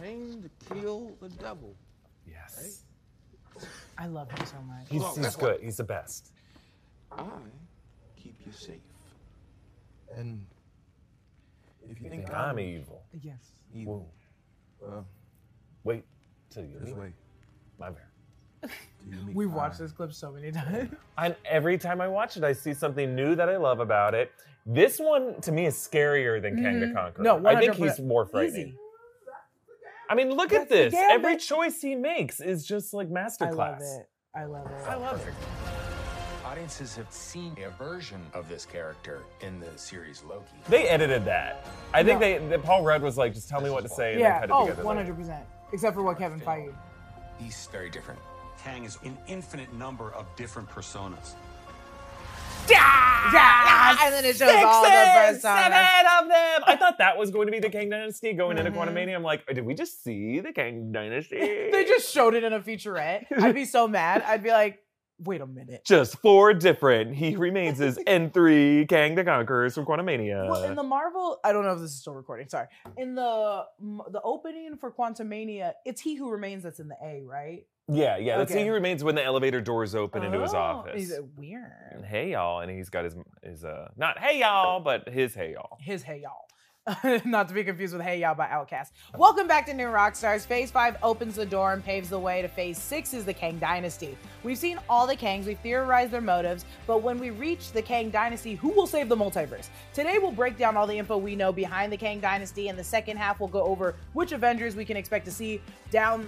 came to kill the devil. Yes. I love him so much. He's, he's good. He's the best. I keep you safe. And if you think, Think I'm evil. Yes. evil, well, Wait till you just meet wait my bear. till you meet We've watched this clip so many times. And every time I watch it, I see something new that I love about it. This one to me is scarier than Kang the Conqueror. Mm-hmm. No, I think he's more frightening. Easy. I mean, look That's at this. gambit. Every choice he makes is just like masterclass. I love it. I love it. I love it. Audiences have seen a version of this character in the series Loki. They edited that. I think No. they, that Paul Rudd was like, just tell me what to say and Yeah. then cut it Oh, together. 100%. Except for what Kevin Feige. He's very different. Kang is an infinite number of different personas. Yeah, yeah, and then it shows all the personas. seven of them. I thought that was going to be the Kang Dynasty going into Mhm. Quantumania. I'm like, did we just see the Kang Dynasty? they just showed it in a featurette. I'd be so mad. I'd be like, wait a minute. just four different. He remains as N3 Kang the Conquerors from Quantumania. Well, in the Marvel, I don't know if this is still recording. Sorry. In the the opening for Quantumania, it's He Who Remains that's in the A, right? Yeah, yeah. That's Okay. he remains when the elevator doors open into his Oh, office. He's And weird. hey y'all, and he's got his his uh not hey y'all, but his hey y'all. His Hey Y'all. Not to be confused with Hey Y'all by Outkast. Welcome back to New Rockstars. Phase 5 opens the door and paves the way to Phase 6 is the Kang Dynasty. We've seen all the Kangs, we've theorized their motives, but when we reach the Kang Dynasty, who will save the multiverse? Today we'll break down all the info we know behind the Kang Dynasty. and the second half, we'll go over which Avengers we can expect to see down.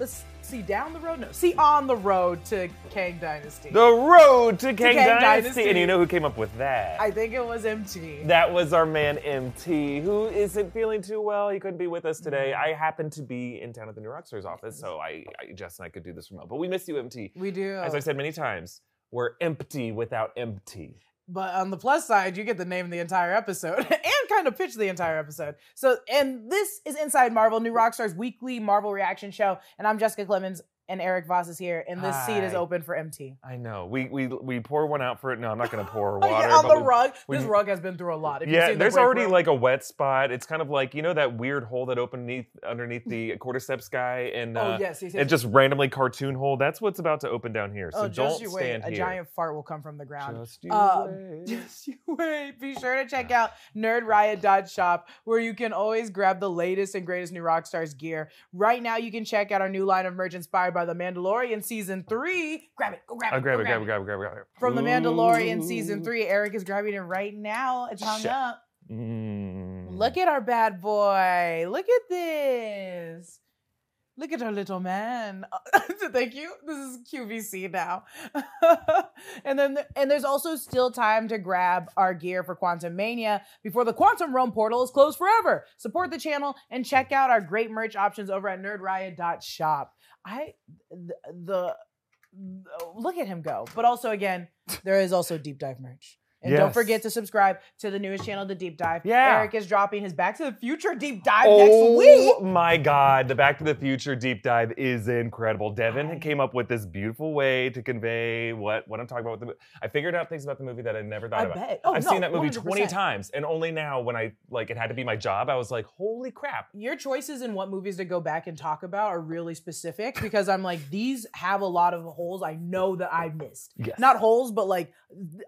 Let's see down the road. No, see on the road to Kang Dynasty. The road to Kang, Kang Dynasty. Dynasty. and you know who came up with that? I think it was MT. That was our man MT, who isn't feeling too well. He couldn't be with us today. Mm. I happened to be in town at the New Rockstars office, so I, I Jess and I could do this remote. But we miss you, MT. we do. As I said many times, we're empty without empty. But on the plus side, you get to name of the entire episode and kind of pitch the entire episode. So, and this is Inside Marvel, New Rockstar's weekly Marvel reaction show. And I'm Jessica Clemens, and Eric Voss is here, and this seat is open for MT. I know. We we we pour one out for it. No, I'm not gonna pour Oh, water. yeah, on the we- rug. we- this rug has been through a lot. If Yeah, seen the there's already room. like a wet spot. It's kind of like you know that weird hole that opened neath, underneath the quartersteps guy, and Oh uh, yes, yes, it yes. just randomly cartoon hole. That's what's about to open down here. So oh, don't just you wait. stand A giant fart will come from the ground. Just you Uh, wait. Just you wait. Be sure to check out nerdriot.shop where you can always grab the latest and greatest new Rockstars gear. Right now, you can check out our new line of merch inspired by The Mandalorian Season 3. Grab it. Go grab it. I'll grab go it, grab it, grab it, grab it, grab it. From The Mandalorian Season 3. Eric is grabbing it right now. It's hung Shit. up. Mm. Look at our bad boy. Look at this. Look at our little man. Thank you. This is QVC now. and then and there's also still time to grab our gear for Quantumania before the Quantum Realm portal is closed forever. Support the channel and check out our great merch options over at nerdriot.shop. I the, the look at him go. But also again, there is also deep dive merch. And don't forget to subscribe to the newest channel, The Deep Dive. Yeah. Eric is dropping his Back to the Future deep dive Oh next week. Oh my God, the Back to the Future deep dive is incredible. Devin came up with this beautiful way to convey what, what I'm talking about with the I figured out things about the movie that I never thought I about. bet. Oh, I've no, seen that movie 20 100%. times, and only now when I like it had to be my job, I was like, holy crap. Your choices in what movies to go back and talk about are really specific because I'm like, these have a lot of holes I know that I missed. Yes. Not holes, but like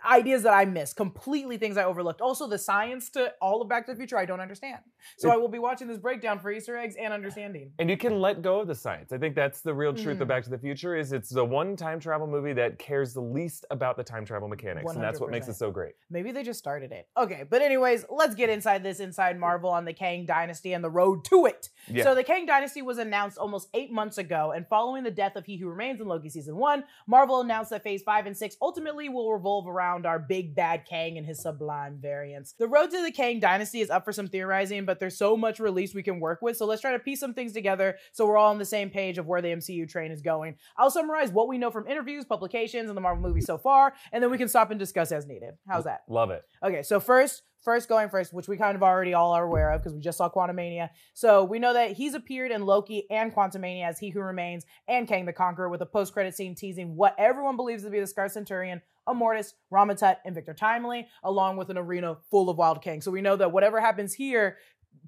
ideas that I missed, completely things I overlooked. Also, the science to all of Back to the Future, I don't understand. So I will be watching this breakdown for Easter eggs and understanding. And you can let go of the science. I think that's the real truth Mhm. of Back to the Future is it's the one time travel movie that cares the least about the time travel mechanics. And that's what makes it so great. Maybe they just started it. Okay, but anyways, let's get inside this inside Marvel on the Kang Dynasty and the road to it. Yeah. So the Kang Dynasty was announced almost eight months ago, and following the death of He Who Remains in Loki season one, Marvel announced that Phase five and six ultimately will revolve around our big bad Kang and his sublime variants. The road to the Kang Dynasty is up for some theorizing, but there's so much release we can work with. So let's try to piece some things together so we're all on the same page of where the MCU train is going. I'll summarize what we know from interviews, publications, and the Marvel movie so far, and then we can stop and discuss as needed. How's that? Love it. Okay, so first, first going first, which we kind of already all are aware of because we just saw Quantumania. So we know that he's appeared in Loki and Quantumania as He Who Remains and Kang the Conqueror with a post-credit scene teasing what everyone believes to be the Scar Centurion, Immortus, Rama-Tut, and Victor Timely, along with an arena full of Wild Kang. So we know that whatever happens here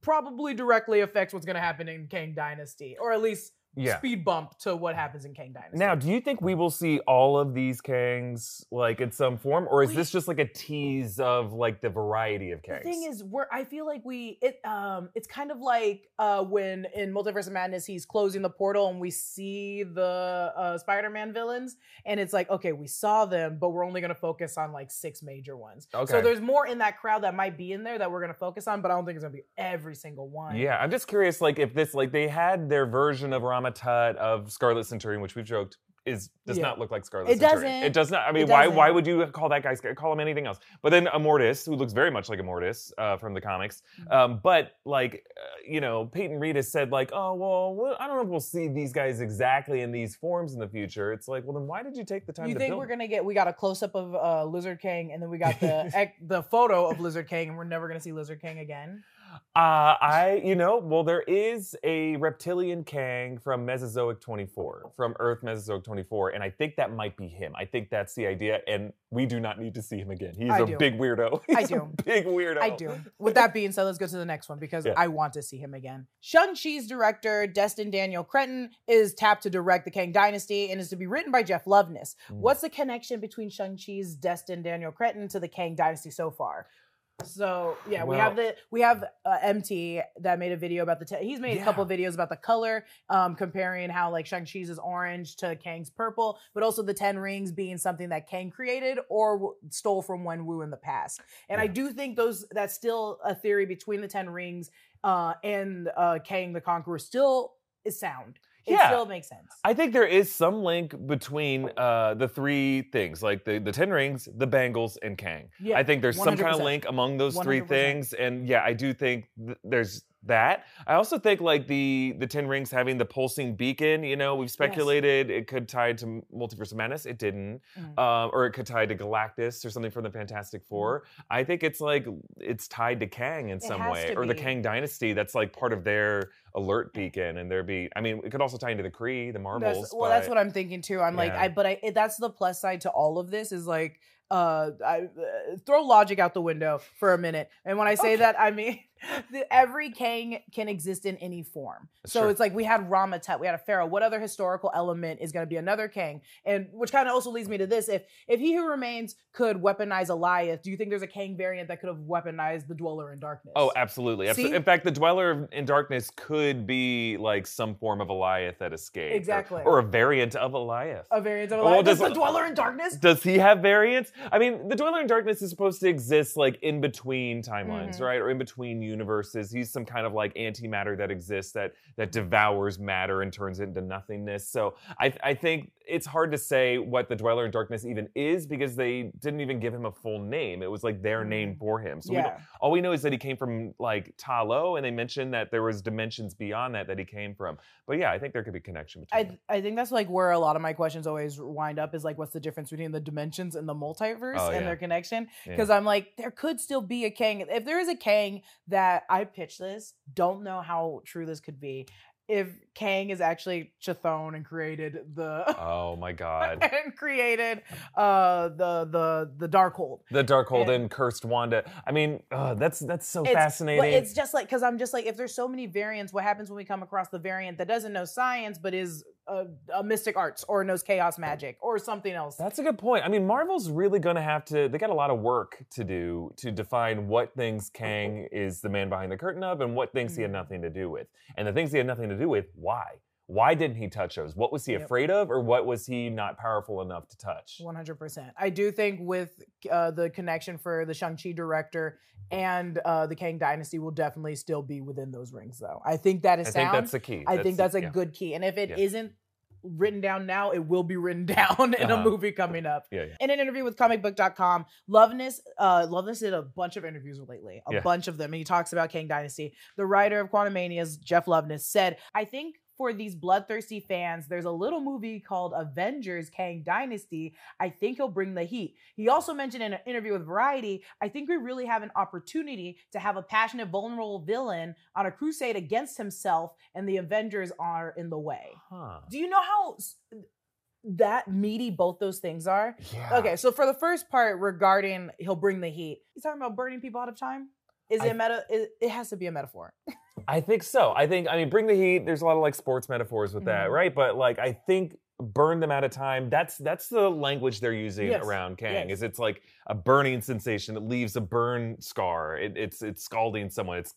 probably directly affects what's going to happen in Kang Dynasty, or at least Yeah. speed bump to what happens in Kang Dynasty. Now, do you think we will see all of these Kangs like in some form, or is We- this just like a tease of like the variety of the Kangs? thing is, we're I feel like we it um it's kind of like uh when in Multiverse of Madness he's closing the portal and we see the uh, Spider-Man villains, and it's like okay, we saw them, but we're only gonna focus on like six major ones. Okay. So there's more in that crowd that might be in there that we're gonna focus on, but I don't think it's gonna be every single one. Yeah, I'm just curious, like if this, like they had their version of Rama-Tut of Scarlet Centurion, which we've joked is does Yeah. not look like Scarlet It Centurion. doesn't. It does not. I mean, why why would you call that guy Scar- call him anything else? But then Immortus, who looks very much like Immortus uh, from the comics, Mm-hmm. um, but like uh, you know, Peyton Reed has said like, oh well, well, I don't know if we'll see these guys exactly in these forms in the future. It's like, well, then why did you take the time You to think build? we're gonna get? We got a close up of uh, Lizard King, and then we got the ec- the photo of Lizard King, and we're never gonna see Lizard King again. Uh, I, you know, well, there is a reptilian Kang from Mesozoic 24, from Earth Mesozoic 24, and I think that might be him. I think that's the idea, and we do not need to see him again. He's I a do. big weirdo. He's I do. big weirdo. I do. With that being said, let's go to the next one because Yeah. I want to see him again. Shang-Chi's director, Destin Daniel Cretton, is tapped to direct the Kang Dynasty and is to be written by Jeff Loveness. Mm. What's the connection between Shang-Chi's Destin Daniel Cretton to the Kang Dynasty so far? So yeah, we have the we have uh, MT that made a video about the te- he's made a couple videos about the color, um, comparing how like Shang Chi's is orange to Kang's purple, but also the Ten Rings being something that Kang created or w- stole from Wen Wu in the past. And I do think those that's still a theory between the Ten Rings uh, and uh, Kang the Conqueror still is sound. It Yeah. still makes sense. I think there is some link between uh, the three things, like the, the Ten Rings, the Bangles, and Kang. Yeah, I think there's some kind of link among those three 100%. things, and yeah, I do think th- there's that. I also think like the the Ten Rings having the pulsing beacon. You know, we've speculated it could tie to Multiverse of Madness. It didn't, Mhm. um, or it could tie to Galactus or something from the Fantastic 4 I think it's like it's tied to Kang in It some way, or the. Kang Dynasty. That's like part of their alert beacon, and there be. I mean, it could also tie into the Kree, the Marvels. That's, well, that's what I'm thinking too. I'm like, I but I that's the plus side to all of this is like, uh, I uh, throw logic out the window for a minute. And when I say that, I mean the, every king can exist in any form. That's so true. it's like we had Rama-Tut, we had a pharaoh. What other historical element is going to be another king? And which kind of also leads me to this: if if He Who Remains could weaponize Alioth, do you think there's a king variant that could have weaponized the Dweller in Darkness? Oh, absolutely. In fact, the Dweller in Darkness could be like some form of Alioth that escaped. Exactly. Or, a variant of Alioth. a variant of Well, Alioth. Does does- the Dweller in Darkness? Does he have variants? I mean, the Dweller in Darkness is supposed to exist like in between timelines, Mhm. right? Or in between universes. He's some kind of like antimatter that exists that that devours matter and turns it into nothingness. So I I think it's hard to say what the Dweller in Darkness even is because they didn't even give him a full name. It was like their name for him. So we don't, Mm. all we know is that he came from like Ta Lo, and they mentioned that there was dimensions beyond that that he came from. But yeah, I think there could be connection between. I, them. I think that's like where a lot of my questions always wind up is like what's the difference between the dimensions and the multiverse Oh, and their connection Yeah. because i'm like there could still be a kang if there is a kang that i pitch this don't know how true this could be if kang is actually chthon and created the Oh my God. and created uh the the the Darkhold The Darkhold And- and cursed Wanda. I mean, uh, that's that's so It's- fascinating. It's just like because I'm just like if there's so many variants, what happens when we come across the variant that doesn't know science but is a, a mystic arts or knows chaos magic or something else? That's a good point. I mean, Marvel's really going to have to, they got a lot of work to do to define what things Kang is the man behind the curtain of and what things he had Mhm. nothing to do with. And the things he had nothing to do with, why? Why didn't he touch those? What was he Yep. afraid of or what was he not powerful enough to touch? 100%. I do think with uh, the connection for the Shang-Chi director and uh, the Kang Dynasty will definitely still be within those rings, though. I think that is I sound. think that's the key. I think that's a yeah. good key. And if it Yeah. not written down now, it will be written down in a Uh-huh. movie coming up. Yeah, yeah. In an interview with comicbook.com, Loveness, uh, Loveness did a bunch of interviews lately, a Yeah. bunch of them. And he talks about Kang Dynasty. The writer of Quantumania's Jeff Loveness said, I think for these bloodthirsty fans, there's a little movie called Avengers Kang Dynasty. I think he'll bring the heat. He also mentioned in an interview with Variety, I think we really have an opportunity to have a passionate, vulnerable villain on a crusade against himself, and the Avengers are in the way. Huh. Do you know how that meaty both those things are? Yeah. Okay, so for the first part regarding he'll bring the heat, he's talking about burning people out of time. Is I- it meta? It, it has to be a metaphor. I think so. I think I mean bring the heat. There's a lot of like sports metaphors with that, Mhm. right? But like I think burn them out of time. That's that's the language they're using Yes. around Kang. Yes. Is it's like a burning sensation. that leaves a burn scar. It, it's it's scalding someone. It's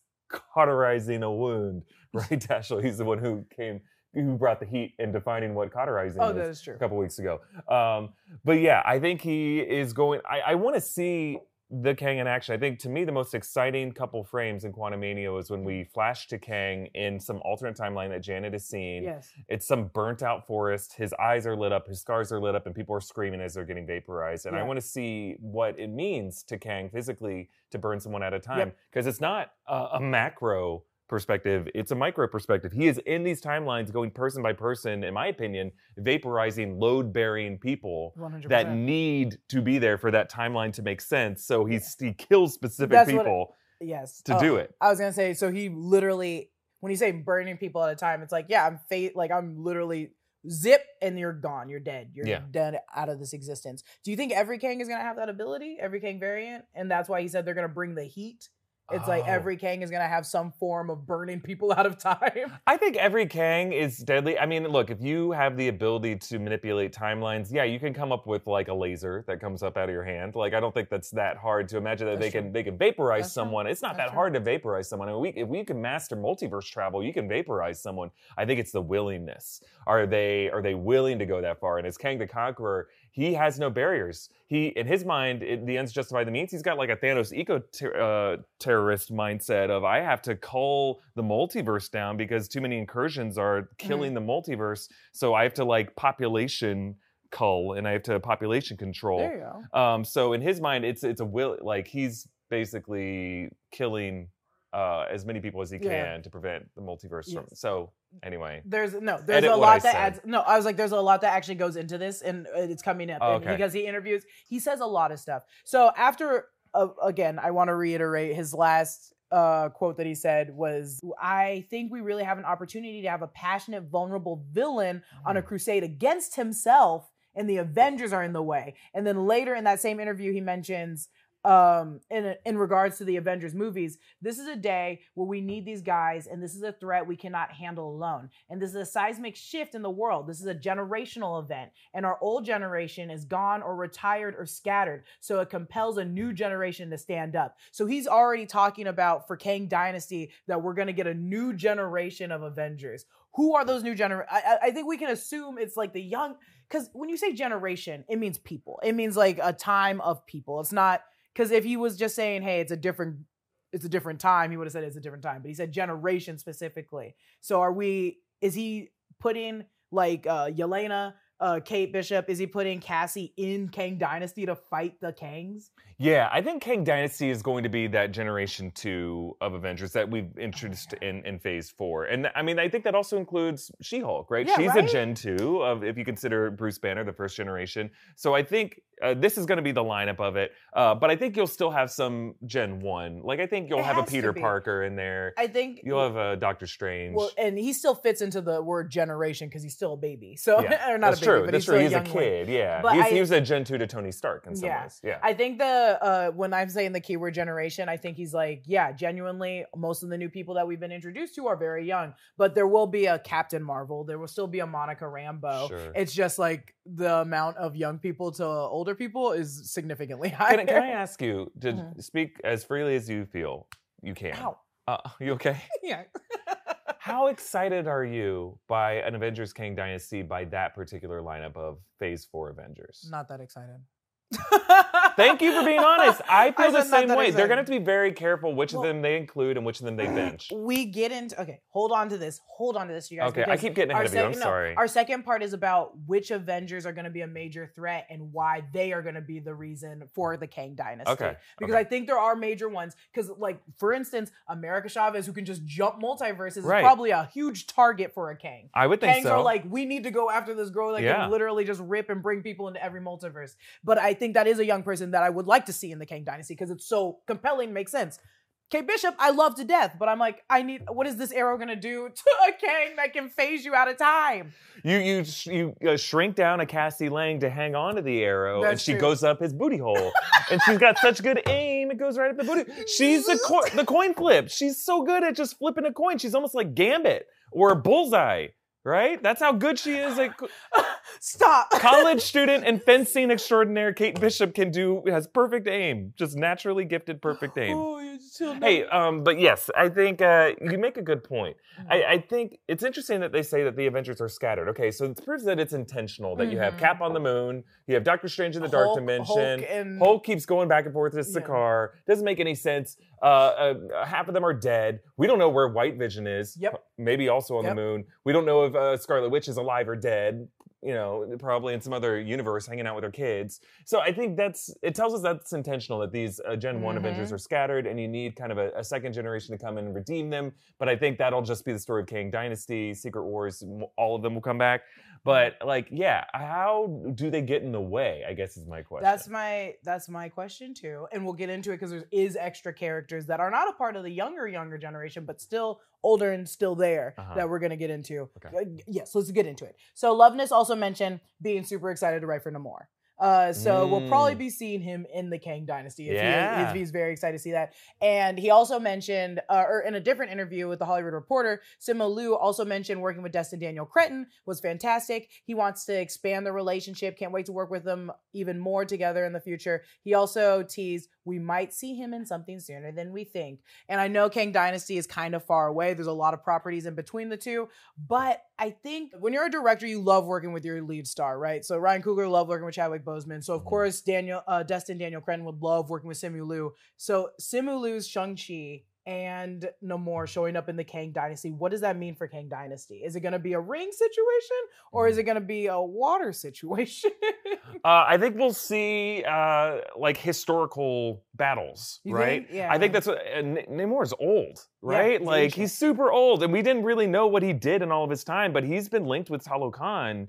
cauterizing a wound. Right, Dashiell? He's the one who came who brought the heat in defining what cauterizing Oh, is that is true. a couple weeks ago. Um, but yeah, I think he is going. I, I want to see the Kang in action. I think to me the most exciting couple frames in Quantumania was when we flash to Kang in some alternate timeline that Janet has seen. Yes. It's some burnt out forest. His eyes are lit up, his scars are lit up, and people are screaming as they're getting vaporized. And I want to see what it means to Kang physically to burn someone at a time Yep. because it's not a, a macro perspective it's a micro perspective he is in these timelines going person by person in my opinion vaporizing load bearing people 100%. that need to be there for that timeline to make sense. So he's he kills specific That's people yes. to Oh, do it. I was gonna say, so he literally, when you say burning people at a time, it's like, yeah, I'm fate, like I'm literally zip and you're gone, you're dead, you're Yeah. dead out of this existence. Do you think every Kang is gonna have that ability, every Kang variant, and that's why he said they're gonna bring the heat? It's like Oh. every Kang is gonna have some form of burning people out of time. I think every Kang is deadly. I mean, look, if you have the ability to manipulate timelines, yeah, you can come up with like a laser that comes up out of your hand. Like, I don't think that's that hard to imagine that That's they true. can they can vaporize That's true. someone. It's not That's that true. hard to vaporize someone. I mean, we, if we can master multiverse travel, you can vaporize someone. I think it's the willingness. Are they are they willing to go that far? And as Kang the Conqueror, he has no barriers. He, in his mind, it, the ends justify the means. He's got like a Thanos eco ter- uh, terrorist mindset of I have to cull the multiverse down because too many incursions are killing the multiverse. So I have to like population cull and I have to population control. There you go. Um, so in his mind, it's it's a will like he's basically killing uh, as many people as he can Yeah. to prevent the multiverse from. So anyway, There's no, there's a lot that adds. No, I was like, there's a lot that actually goes into this, and uh, it's coming up Oh, okay. because he interviews. He says a lot of stuff. So after, uh, again, I want to reiterate his last uh, quote that he said was, "I think we really have an opportunity to have a passionate, vulnerable villain on a Hmm. crusade against himself." And the Avengers are in the way. And then later in that same interview, he mentions, um, in in regards to the Avengers movies, this is a day where we need these guys, and this is a threat we cannot handle alone. And this is a seismic shift in the world. This is a generational event, and our old generation is gone or retired or scattered. So it compels a new generation to stand up. So he's already talking about for Kang Dynasty that we're going to get a new generation of Avengers. Who are those new gener? I, I- I think we can assume it's like the young, because when you say generation, it means people. It means like a time of people. It's not because if he was just saying, "Hey, it's a different, it's a different time," he would have said it's a different time. But he said generation specifically. So are we? Is he putting like uh Yelena, uh Kate Bishop? Is he putting Cassie in Kang Dynasty to fight the Kangs? Yeah, I think Kang Dynasty is going to be that generation two of Avengers that we've Oh, introduced in, in phase four. And I mean, I think that also includes She Hulk, right? Yeah, She's right? a Gen two of, if you consider Bruce Banner the first generation. So I think uh, this is going to be the lineup of it. Uh, but I think you'll still have some Gen one. Like, I think you'll It have a Peter. Parker in there. I think You'll have a Doctor Strange. Well, and he still fits into the word generation because he's still a baby. So, yeah, or not that's a baby, true. but that's he's true. still He's a youngling. kid. Yeah, But He's, I- he was a Gen two to Tony Stark in some Yeah. ways. Yeah. I think the uh, when I'm saying the keyword generation, I think he's like, yeah, genuinely, most of the new people that we've been introduced to are very young. But there will be a Captain Marvel. There will still be a Monica Rambeau. Sure. It's just like the amount of young people to older people is significantly higher. can, I- can I ask you to Mhm. speak as freely as you feel you can? Ow. Uh, you okay? yeah. How excited are you by an Avengers Kang Dynasty by that particular lineup of Phase 4 Avengers? Not that excited. Thank you for being honest. I feel the same way. They're going to have to be very careful which Well- of them they include and which of them they bench. We get into okay. Hold on to this. Hold on to this, you guys. Okay, I keep getting ahead our of you. I'm second- no, sorry. Our second part is about which Avengers are going to be a major threat and why they are going to be the reason for the Kang Dynasty. Okay, Because okay. I think there are major ones. Because, like, for instance, America Chavez, who can just jump multiverses, Right. is probably a huge target for a Kang. I would think Kangs so. are like, we need to go after this girl that Yeah. can literally just rip and bring people into every multiverse. But I think that is a young person that I would like to see in the Kang Dynasty because it's so compelling, makes sense. Kate Bishop, I love to death, but I'm like, I need. What is this arrow gonna do to a Kang that can phase you out of time? You you you uh, shrink down a Cassie Lang to hang on to the arrow, and That's she true. goes up his booty hole, and she's got such good aim, it goes right up the booty. She's the co- the coin flip. She's so good at just flipping a coin. She's almost like Gambit or Bullseye, right? That's how good she is at. co- Stop. college student and fencing extraordinaire Kate Bishop can do has perfect aim, just naturally gifted perfect aim. Oh, Hey, um, but yes, I think uh, you make a good point. I, I think it's interesting that they say that the Avengers are scattered. Okay, so it proves that it's intentional that you have. Cap on the moon, you have Doctor Strange in the Dark Dimension. Hulk and- Hulk keeps going back and forth to Yeah. Sakaar. Doesn't make any sense. Uh, uh, half of them are dead. We don't know where White Vision is. Yep. Maybe also on Yep. the moon. We don't know if uh, Scarlet Witch is alive or dead. You know, probably in some other universe, hanging out with her kids. So I think that's it tells us that's intentional that these uh, Gen One Mhm. Avengers are scattered, and you need kind of a, a second generation to come in and redeem them. But I think that'll just be the story of Kang Dynasty, Secret Wars. All of them will come back. But like, yeah, how do they get in the way? I guess is my question. That's my that's my question too, and we'll get into it because there is extra characters that are not a part of the younger younger generation, but still older and still there Uh-huh. that we're gonna get into. Okay. Yes, let's get into it. So Loveness also mentioned being super excited to write for Namor. Uh, so we'll probably Mm. be seeing him in the Kang Dynasty if, Yeah. he, if he's very excited to see that. And he also mentioned, uh, or in a different interview with the Hollywood Reporter, Simu Liu also mentioned working with Destin Daniel Cretton was fantastic. He wants to expand the relationship. Can't wait to work with them even more together in the future. He also teased we might see him in something sooner than we think. And I know Kang Dynasty is kind of far away. There's a lot of properties in between the two, but I think when you're a director, you love working with your lead star, right? So Ryan Coogler loved working with Chadwick Boseman. So of Mhm. course Daniel, uh, Destin Daniel Cretton would love working with Simu Liu. So Simu Liu's Shang Chi and Namor showing up in the Kang Dynasty. What does that mean for Kang Dynasty? Is it going to be a ring situation or Mm-hmm. is it going to be a water situation? Uh, I think we'll see uh, like historical battles, You right? think? Yeah. I think that's what uh, N- Namor's old, right? he's like he's super old, and we didn't really know what he did in all of his time, but he's been linked with Talokan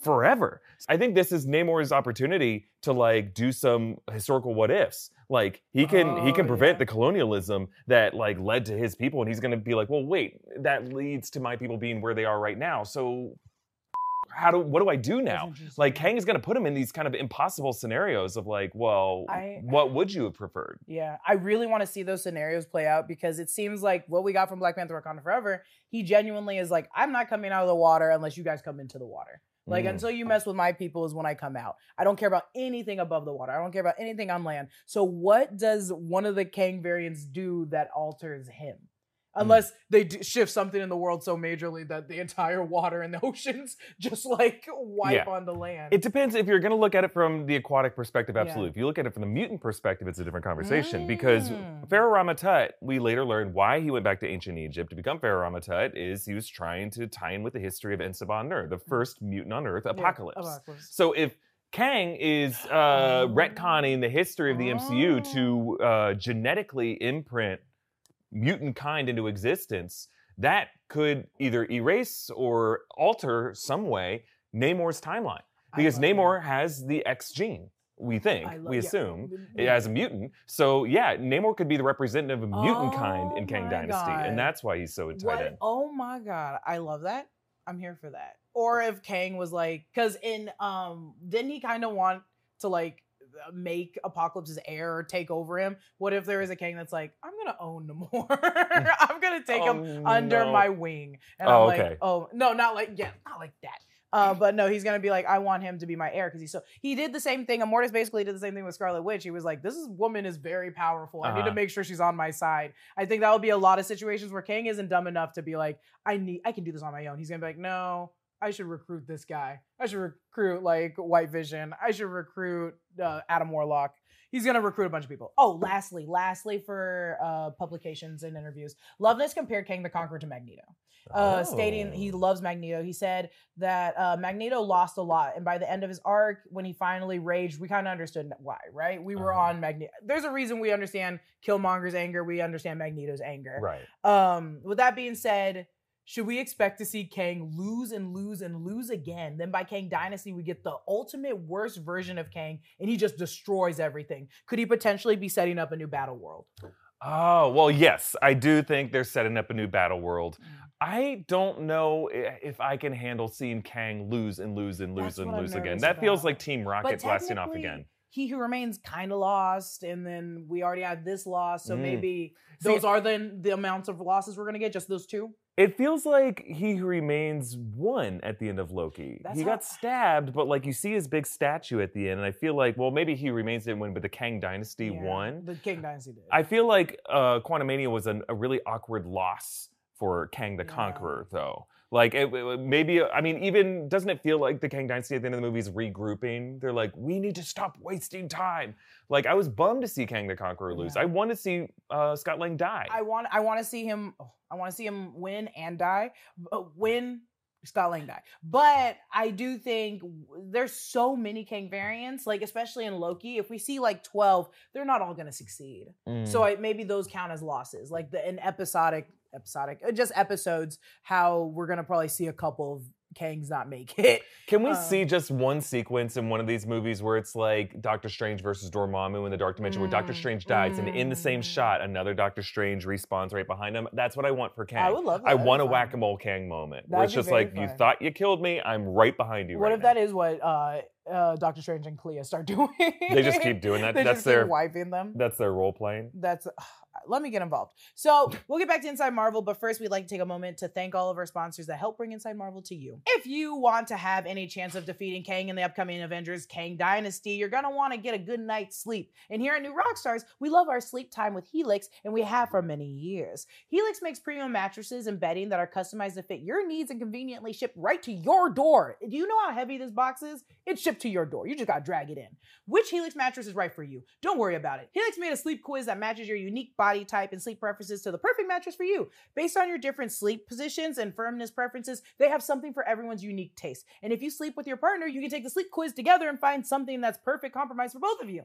forever. I think this is Namor's opportunity to like do some historical what ifs. Like he can he Oh, can prevent yeah. the colonialism that like led to his people, and he's gonna be like, well, wait, that leads to my people being where they are right now. So how do what do I do now? Like Kang is going to put him in these kind of impossible scenarios of like, well, I- what would you have preferred? Yeah, I really want to see those scenarios play out because it seems like what we got from Black Panther Wakanda Forever, he genuinely is like, I'm not coming out of the water unless you guys come into the water. Like Mm. until you mess with my people is when I come out. I don't care about anything above the water. I don't care about anything on land. So what does one of the Kang variants do that alters him? Unless they do shift something in the world so majorly that the entire water and the oceans just like wipe Yeah. on the land. It depends if you're going to look at it from the aquatic perspective. Yeah. Absolutely. If you look at it from the mutant perspective, it's a different conversation because Mm. Pharaoh Rama-Tut, we later learned why he went back to ancient Egypt to become Pharaoh Rama-Tut is he was trying to tie in with the history of En Sabah Nur, the first mutant on Earth, Yeah, apocalypse. apocalypse. So if Kang is uh, Oh. retconning the history of the MCU to uh, genetically imprint mutant kind into existence, that could either erase or alter some way Namor's timeline. Because love that. Namor has the X gene, we think, love- we assume, Yeah. as a mutant. So yeah, Namor could be the representative of mutant kind Oh in Kang Dynasty, God. and that's why he's so tied What? in. Oh my god, I love that. I'm here for that. Or if Kang was like, because in um, didn't he kind of want to like make Apocalypse's heir or take over him? What if there is a king that's like, I'm gonna own Namor. I'm gonna take him Oh, under no. my wing. And Oh, I'm like, okay. oh no, not like yeah, not like that. Uh, but no, he's gonna be like, I want him to be my heir because he's so. He did the same thing. Immortus basically did the same thing with Scarlet Witch. He was like, this is, woman is very powerful. I need to Uh-huh. make sure she's on my side. I think that would be a lot of situations where King isn't dumb enough to be like, I need, I can do this on my own. He's gonna be like, no, I should recruit this guy. I should recruit like White Vision. I should recruit uh, Adam Warlock. He's gonna recruit a bunch of people. Oh, lastly, lastly for uh, publications and interviews, Loveness compared King the Conqueror to Magneto uh, stating he Oh. loves Magneto. He said that uh, Magneto lost a lot, and by the end of his arc, when he finally raged, we kind of understood why, right? We were Uh-huh. on Magneto. There's a reason we understand Killmonger's anger. We understand Magneto's anger. Right. Um, with that being said, should we expect to see Kang lose and lose and lose again? Then by Kang Dynasty, we get the ultimate worst version of Kang, and he just destroys everything. Could he potentially be setting up a new battle world? Oh, well, yes, I do think they're setting up a new battle world. Mm. I don't know if I can handle seeing Kang lose and lose and lose That's and lose again. That feels like Team Rocket blasting off again. He who remains kind of lost, and then we already had this loss, so Mm. maybe See- those are then the amounts of losses we're gonna get. Just those two. It feels like He Remains one at the end of Loki. That's he how- got stabbed, but like you see his big statue at the end, and I feel like, well, maybe He Remains didn't win, but the Kang Dynasty Yeah, won. The King Dynasty did. I feel like uh, Quantumania was an, a really awkward loss for Kang the Yeah. Conqueror, though. Like it, it- maybe, I mean, even doesn't it feel like the Kang Dynasty at the end of the movie is regrouping? They're like, we need to stop wasting time. Like I was bummed to see Kang the Conqueror lose. Yeah. I want to see uh, Scott Lang die. I want I want to see him oh, I want to see him win and die. Win Scott Lang die. But I do think there's so many Kang variants, like especially in Loki. If we see like 12, they're not all going to succeed. Mm. So I, maybe those count as losses, like the an episodic episodic uh, just episodes how we're going to probably see a couple of Kangs not make it. Can we Uh, see just one sequence in one of these movies where it's like Doctor Strange versus Dormammu in the Dark Dimension, where Doctor Mm, Strange dies, and in the same mm. shot, another Doctor Strange respawns right behind him? That's what I want for Kang. I would love that. I want a whack a mole Kang moment where That'd it's just like, you thought you killed me, I'm right behind you What right if now. that is what uh, uh, Doctor Strange and Clea start doing? They just keep doing that. they That's just their wiping them. that's their role playing. that's let me get involved. So we'll get back to Inside Marvel, but first we'd like to take a moment to thank all of our sponsors that help bring Inside Marvel to you. If you want to have any chance of defeating Kang in the upcoming Avengers Kang Dynasty, you're gonna want to get a good night's sleep. And here at New Rockstars, we love our sleep time with Helix, and we have for many years. Helix makes premium mattresses and bedding that are customized to fit your needs and conveniently shipped right to your door. Do you know how heavy this box is? It's shipped to your door. You just gotta drag it in. Which Helix mattress is right for you? Don't worry about it. Helix made a sleep quiz that matches your unique body type and sleep preferences to the perfect mattress for you. Based on your different sleep positions and firmness preferences, they have something for everyone's unique taste. And if you sleep with your partner, you can take the sleep quiz together and find something that's perfect compromise for both of you,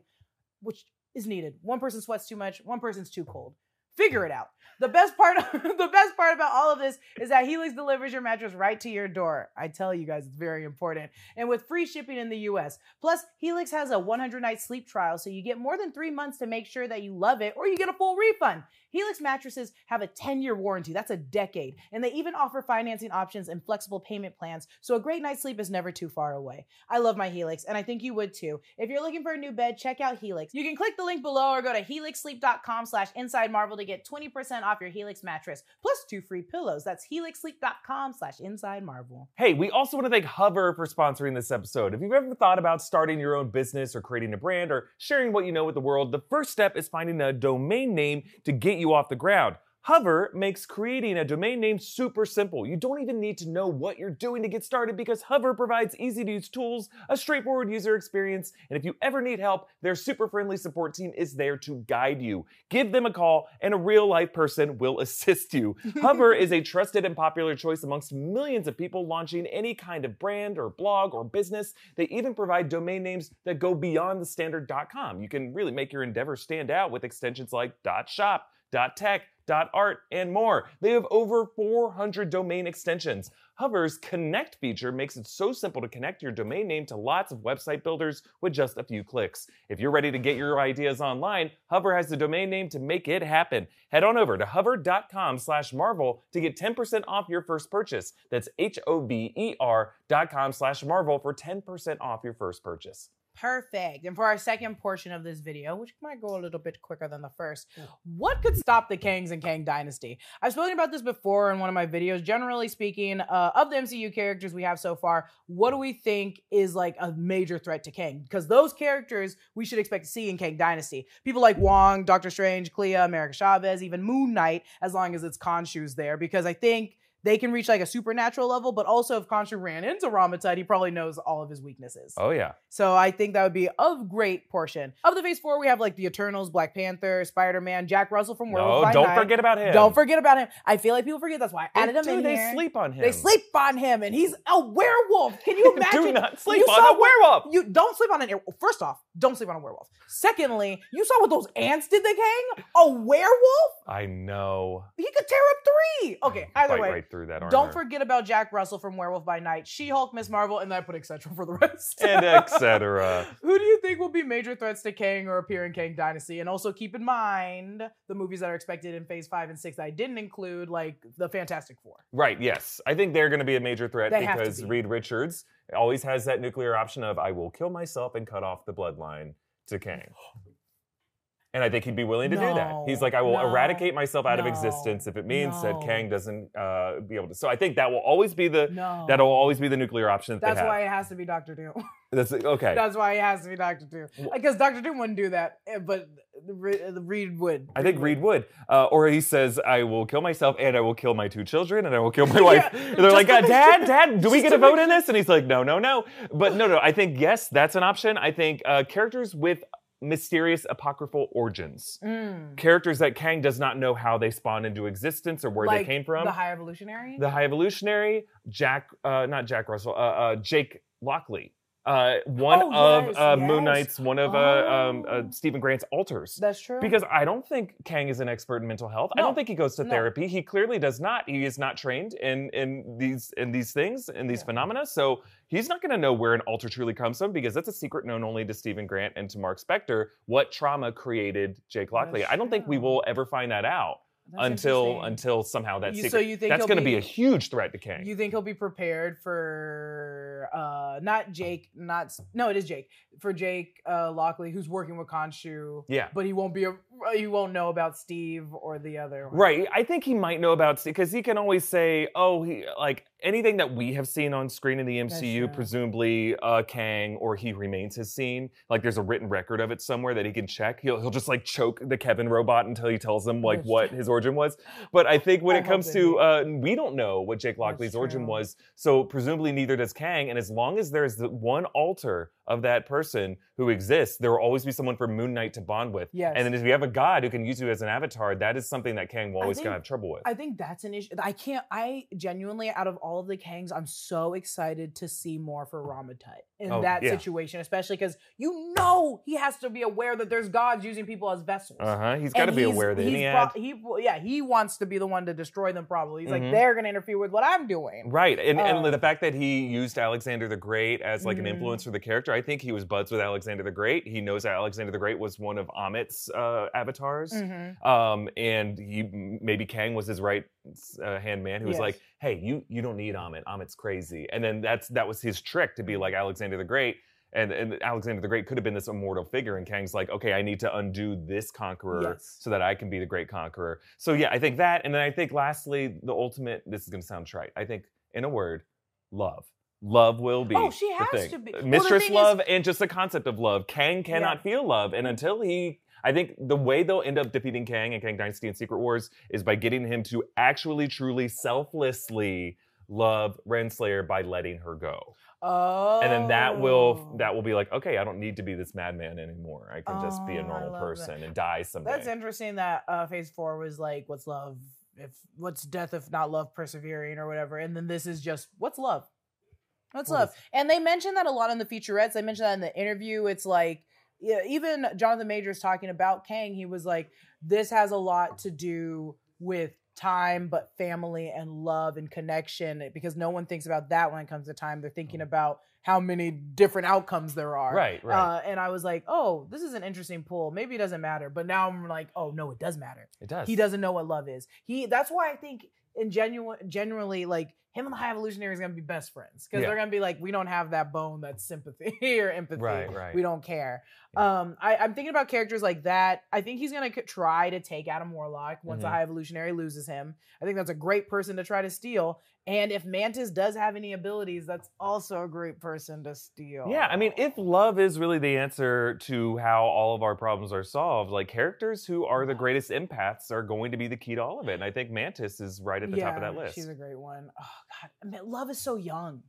which is needed. One person sweats too much, one person's too cold. Figure it out. The best part the best part about all of this is that Helix delivers your mattress right to your door. I tell you guys it's very important. And with free shipping in the US. Plus, Helix has a 100 night sleep trial so you get more than 3 months to make sure that you love it or you get a full refund. Helix mattresses have a 10 year warranty. That's a decade. And they even offer financing options and flexible payment plans. So a great night's sleep is never too far away. I love my Helix and I think you would too. If you're looking for a new bed, check out Helix. You can click the link below or go to helixsleep.com slash inside to get 20% off your Helix mattress plus two free pillows. That's helixsleep.com slash inside marvel. Hey, we also want to thank Hover for sponsoring this episode. If you've ever thought about starting your own business or creating a brand or sharing what you know with the world, the first step is finding a domain name to get you off the ground. Hover makes creating a domain name super simple. You don't even need to know what you're doing to get started because Hover provides easy to use tools, a straightforward user experience, and if you ever need help, their super friendly support team is there to guide you. Give them a call, and a real life person will assist you. Hover is a trusted and popular choice amongst millions of people launching any kind of brand or blog or business. They even provide domain names that go beyond the standard .com. You can really make your endeavor stand out with extensions like .shop, .tech, .art, and more. They have over 400 domain extensions. Hover's Connect feature makes it so simple to connect your domain name to lots of website builders with just a few clicks. If you're ready to get your ideas online, Hover has the domain name to make it happen. Head on over to hover.com slash marvel to get 10% off your first purchase. That's H-O-V-E-R dot com slash marvel for 10% off your first purchase. Perfect. And for our second portion of this video, which might go a little bit quicker than the first, what could stop the Kangs and Kang Dynasty? I've spoken about this before in one of my videos. Generally speaking, uh, of the MCU characters we have so far, what do we think is like a major threat to Kang? Because those characters we should expect to see in Kang Dynasty. People like Wong, Doctor Strange, Clea, America Chavez, even Moon Knight, as long as it's Khonshu's there. Because I think they can reach like a supernatural level, but also if Khonshu ran into Rama-Tut, he probably knows all of his weaknesses. Oh, yeah. So I think that would be of great portion. Of the Phase 4, we have like the Eternals, Black Panther, Spider-Man, Jack Russell from Werewolf No, don't Night. forget about him. Don't forget about him. I feel like people forget. That's why I They added him do, in they here. sleep on him. They sleep on him, and he's a werewolf. Can you imagine? Do not sleep You on saw a werewolf. You don't sleep on an. First off, don't sleep on a werewolf. Secondly, you saw what those ants did to Kang. A werewolf? I know. He could tear up three. Okay. Either Bite way, right through that armor. Don't forget about Jack Russell from Werewolf by Night, She Hulk, Miss Marvel, and then I put etc. for the rest. and etc. Who do you think will be major threats to Kang or appear in Kang Dynasty? And also keep in mind the movies that are expected in Phase Five and Six. that I didn't include, like the Fantastic Four. Right, yes. I think they're going to be a major threat They have to because be. Reed Richards always has that nuclear option of I will kill myself and cut off the bloodline to Kang. And I think he'd be willing to do that. He's like, I will no, ereradicate myself out of existence if it means that. Kang doesn't uh, be able to. So I think that will always be the No, that'll always be the nuclear option that That's why it has to be Doctor Doom. That's okay. That's why it has to be Doctor Doom. Because Doctor Doom wouldn't do that, eh, but the Re- the Reed would. I think Reed would, uh, or he says, "I will kill myself and I will kill my two children and I will kill my wife." Yeah, And they're like, uh, "Dad, Dad, do we get a vote in this?" And he's like, "No, no, no." But no, no. I think yes, that's an option. I think uh, characters with mysterious apocryphal origins, Mm. characters that Kang does not know how they spawned into existence or where like they came from. The High Evolutionary. The High Evolutionary, Jack, uh, not Jack Russell, uh, uh, Jake Lockley. Uh, one Oh, of yes, uh, yes. Moon Knight's, one of uh, um, uh, Oh. Stephen Grant's alters. That's true. Because I don't think Kang is an expert in mental health. I don't think he goes to No. therapy. He clearly does not. He is not trained in in these in these things in these Yeah. phenomena. So he's not going to know where an alter truly comes from because that's a secret known only to Stephen Grant and to Mark Spector. What trauma created Jake Lockley? That's I don't think we will ever find that out That's until until somehow that You- secret. so you think that's going to be be- a huge threat to Kang. You think he'll be prepared for uh not Jake, not no, it is Jake for Jake uh, Lockley, who's working with Khonshu, yeah. but he won't be a, he won't know about Steve or the other. one. Right. I think he might know about Steve because he can always say, "Oh, he like anything that we have seen on screen in the MCU, presumably uh, Kang or He Remains has seen. Like, there's a written record of it somewhere that he can check. He'll he'll just like choke the Kevin robot until he tells him like That's what true. his origin was. But I think when I it comes to uh, we don't know what Jake Lockley's origin was, so presumably neither does Kang. And as long as there's the one alter of that person who exists, there will always be someone for Moon Knight to bond with. Yes. And then if you have a god who can use you as an avatar, that is something that Kang will always think- gonna have trouble with. I think that's an issue. I can't. I genuinely, out of all of the Kangs, I'm so excited to see more for Rama-Tut in Oh, that yeah. situation, especially because you know he has to be aware that there's gods using people as vessels. Uh huh. He's got to And be he's- aware that he's he pro- he yeah he wants to be the one to destroy them. Probably he's Mhm. like they're gonna interfere with what I'm doing. Right, and, and Uh, the fact that he used Alexander the Great as like an Mhm. influence for the character, I think he was buds with Alexander the Great. He knows that Alexander the Great was one of Ammit's uh, avatars, Mhm. um, and he maybe Kang was his right uh, hand man who was like, "Hey, you you don't need Ammit. Ammit's crazy." And then that's that was his trick to be like Alexander the Great. And, and Alexander the Great could have been this immortal figure, and Kang's like, okay, I need to undo this conqueror Yes. so that I can be the great conqueror. So yeah, I think that, and then I think lastly, the ultimate. This is going to sound trite. I think, in a word, love. Love will be. Oh, she the has thing. to be. Well, Mistress is- love and just the concept of love. Kang cannot feel love, and until he, I think the way they'll end up defeating Kang and Kang Dynasty and Secret Wars is by getting him to actually, truly, selflessly love Renslayer by letting her go, Oh, and then that will that will be like, okay, I don't need to be this madman anymore. I can just be a Oh, normal love that. person and die someday. That's interesting. That uh, Phase Four was like, "What's love? If what's death if not love persevering or whatever?" And then this is just, "What's love? What's What love?" And they mention that a lot in the featurettes. They mentioned that in the interview. It's like, yeah, even Jonathan Majors talking about Kang. He was like, "This has a lot to do with." time but family and love and connection because no one thinks about that when it comes to time they're thinking about how many different outcomes there are Mm. Right, right. uh, and I was like, oh, this is an interesting pull. Maybe it doesn't matter. But now I'm like, oh no, it does matter. it does. He doesn't know what love is. He that's why I think in genuine generally like him and the high evolutionary is gonna be best friends. Because Yeah. they're gonna be like, we don't have that bone that's sympathy or empathy. Right, right. We don't care. Um, I, I'm thinking about characters like that. I think he's gonna c- try to take Adam Warlock once the Mhm. high evolutionary loses him. I think that's a great person to try to steal. And if Mantis does have any abilities, that's also a great person to steal. Yeah, I mean, if love is really the answer to how all of our problems are solved, like characters who are the greatest empaths are going to be the key to all of it. And I think Mantis is right at the top of that list. She's a great one. Oh God, I mean, love is so young.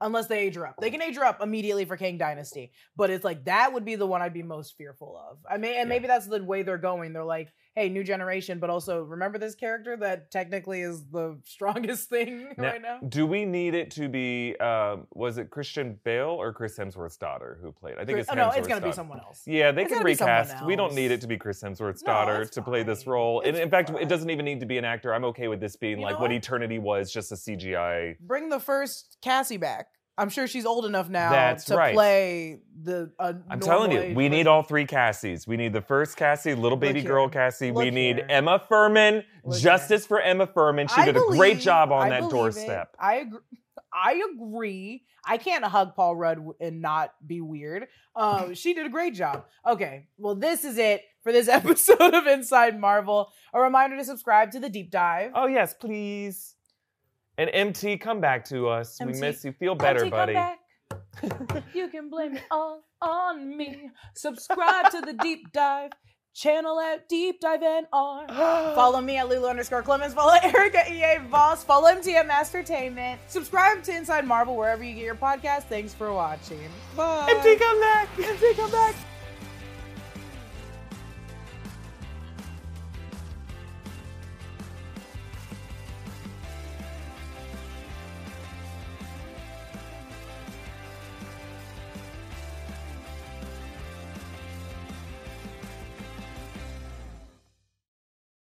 unless they age her up. They can age her up immediately for Kang Dynasty, but it's like that would be the one I'd be most fearful of. I mean, and Yeah. maybe that's the way they're going. They're like, hey, new generation, but also remember this character that technically is the strongest thing Now, right now. Do we need it to be? Um, was it Christian Bale or Chris Hemsworth's daughter who played? I think it's oh no, it's gonna be someone else. Yeah, they It's can gotta be someone recast. We don't need it to be Chris Hemsworth's No, daughter to play this role. And It's in fact, it doesn't even need to be an actor. I'm okay with this being You like know what? Eternity was, just a CGI. Bring the first Cassie back. I'm sure she's old enough now That's to right. play the. I'm telling you, normal-age we need all three Cassies. We need the first Cassie, little baby Look girl here. Cassie. we Look need here. Emma Fuhrmann. Look Justice for Emma Fuhrmann. She I did a great job on I that doorstep. It. I agree. I agree. I can't hug Paul Rudd and not be weird. Um, she did a great job. Okay, well, this is it for this episode of Inside Marvel. A reminder to subscribe to the deep dive. Oh yes, please. And MT, come back to us. we miss you. Feel better, come buddy. back. you can blame it all on me. Subscribe to the deep dive channel at Deep Dive NR. Follow me at Lulu underscore Clemens. Follow Erica EA Voss. Follow MT at Mastertainment. Subscribe to Inside Marvel wherever you get your podcast. Thanks for watching. Bye. MT, come back. MT, come back.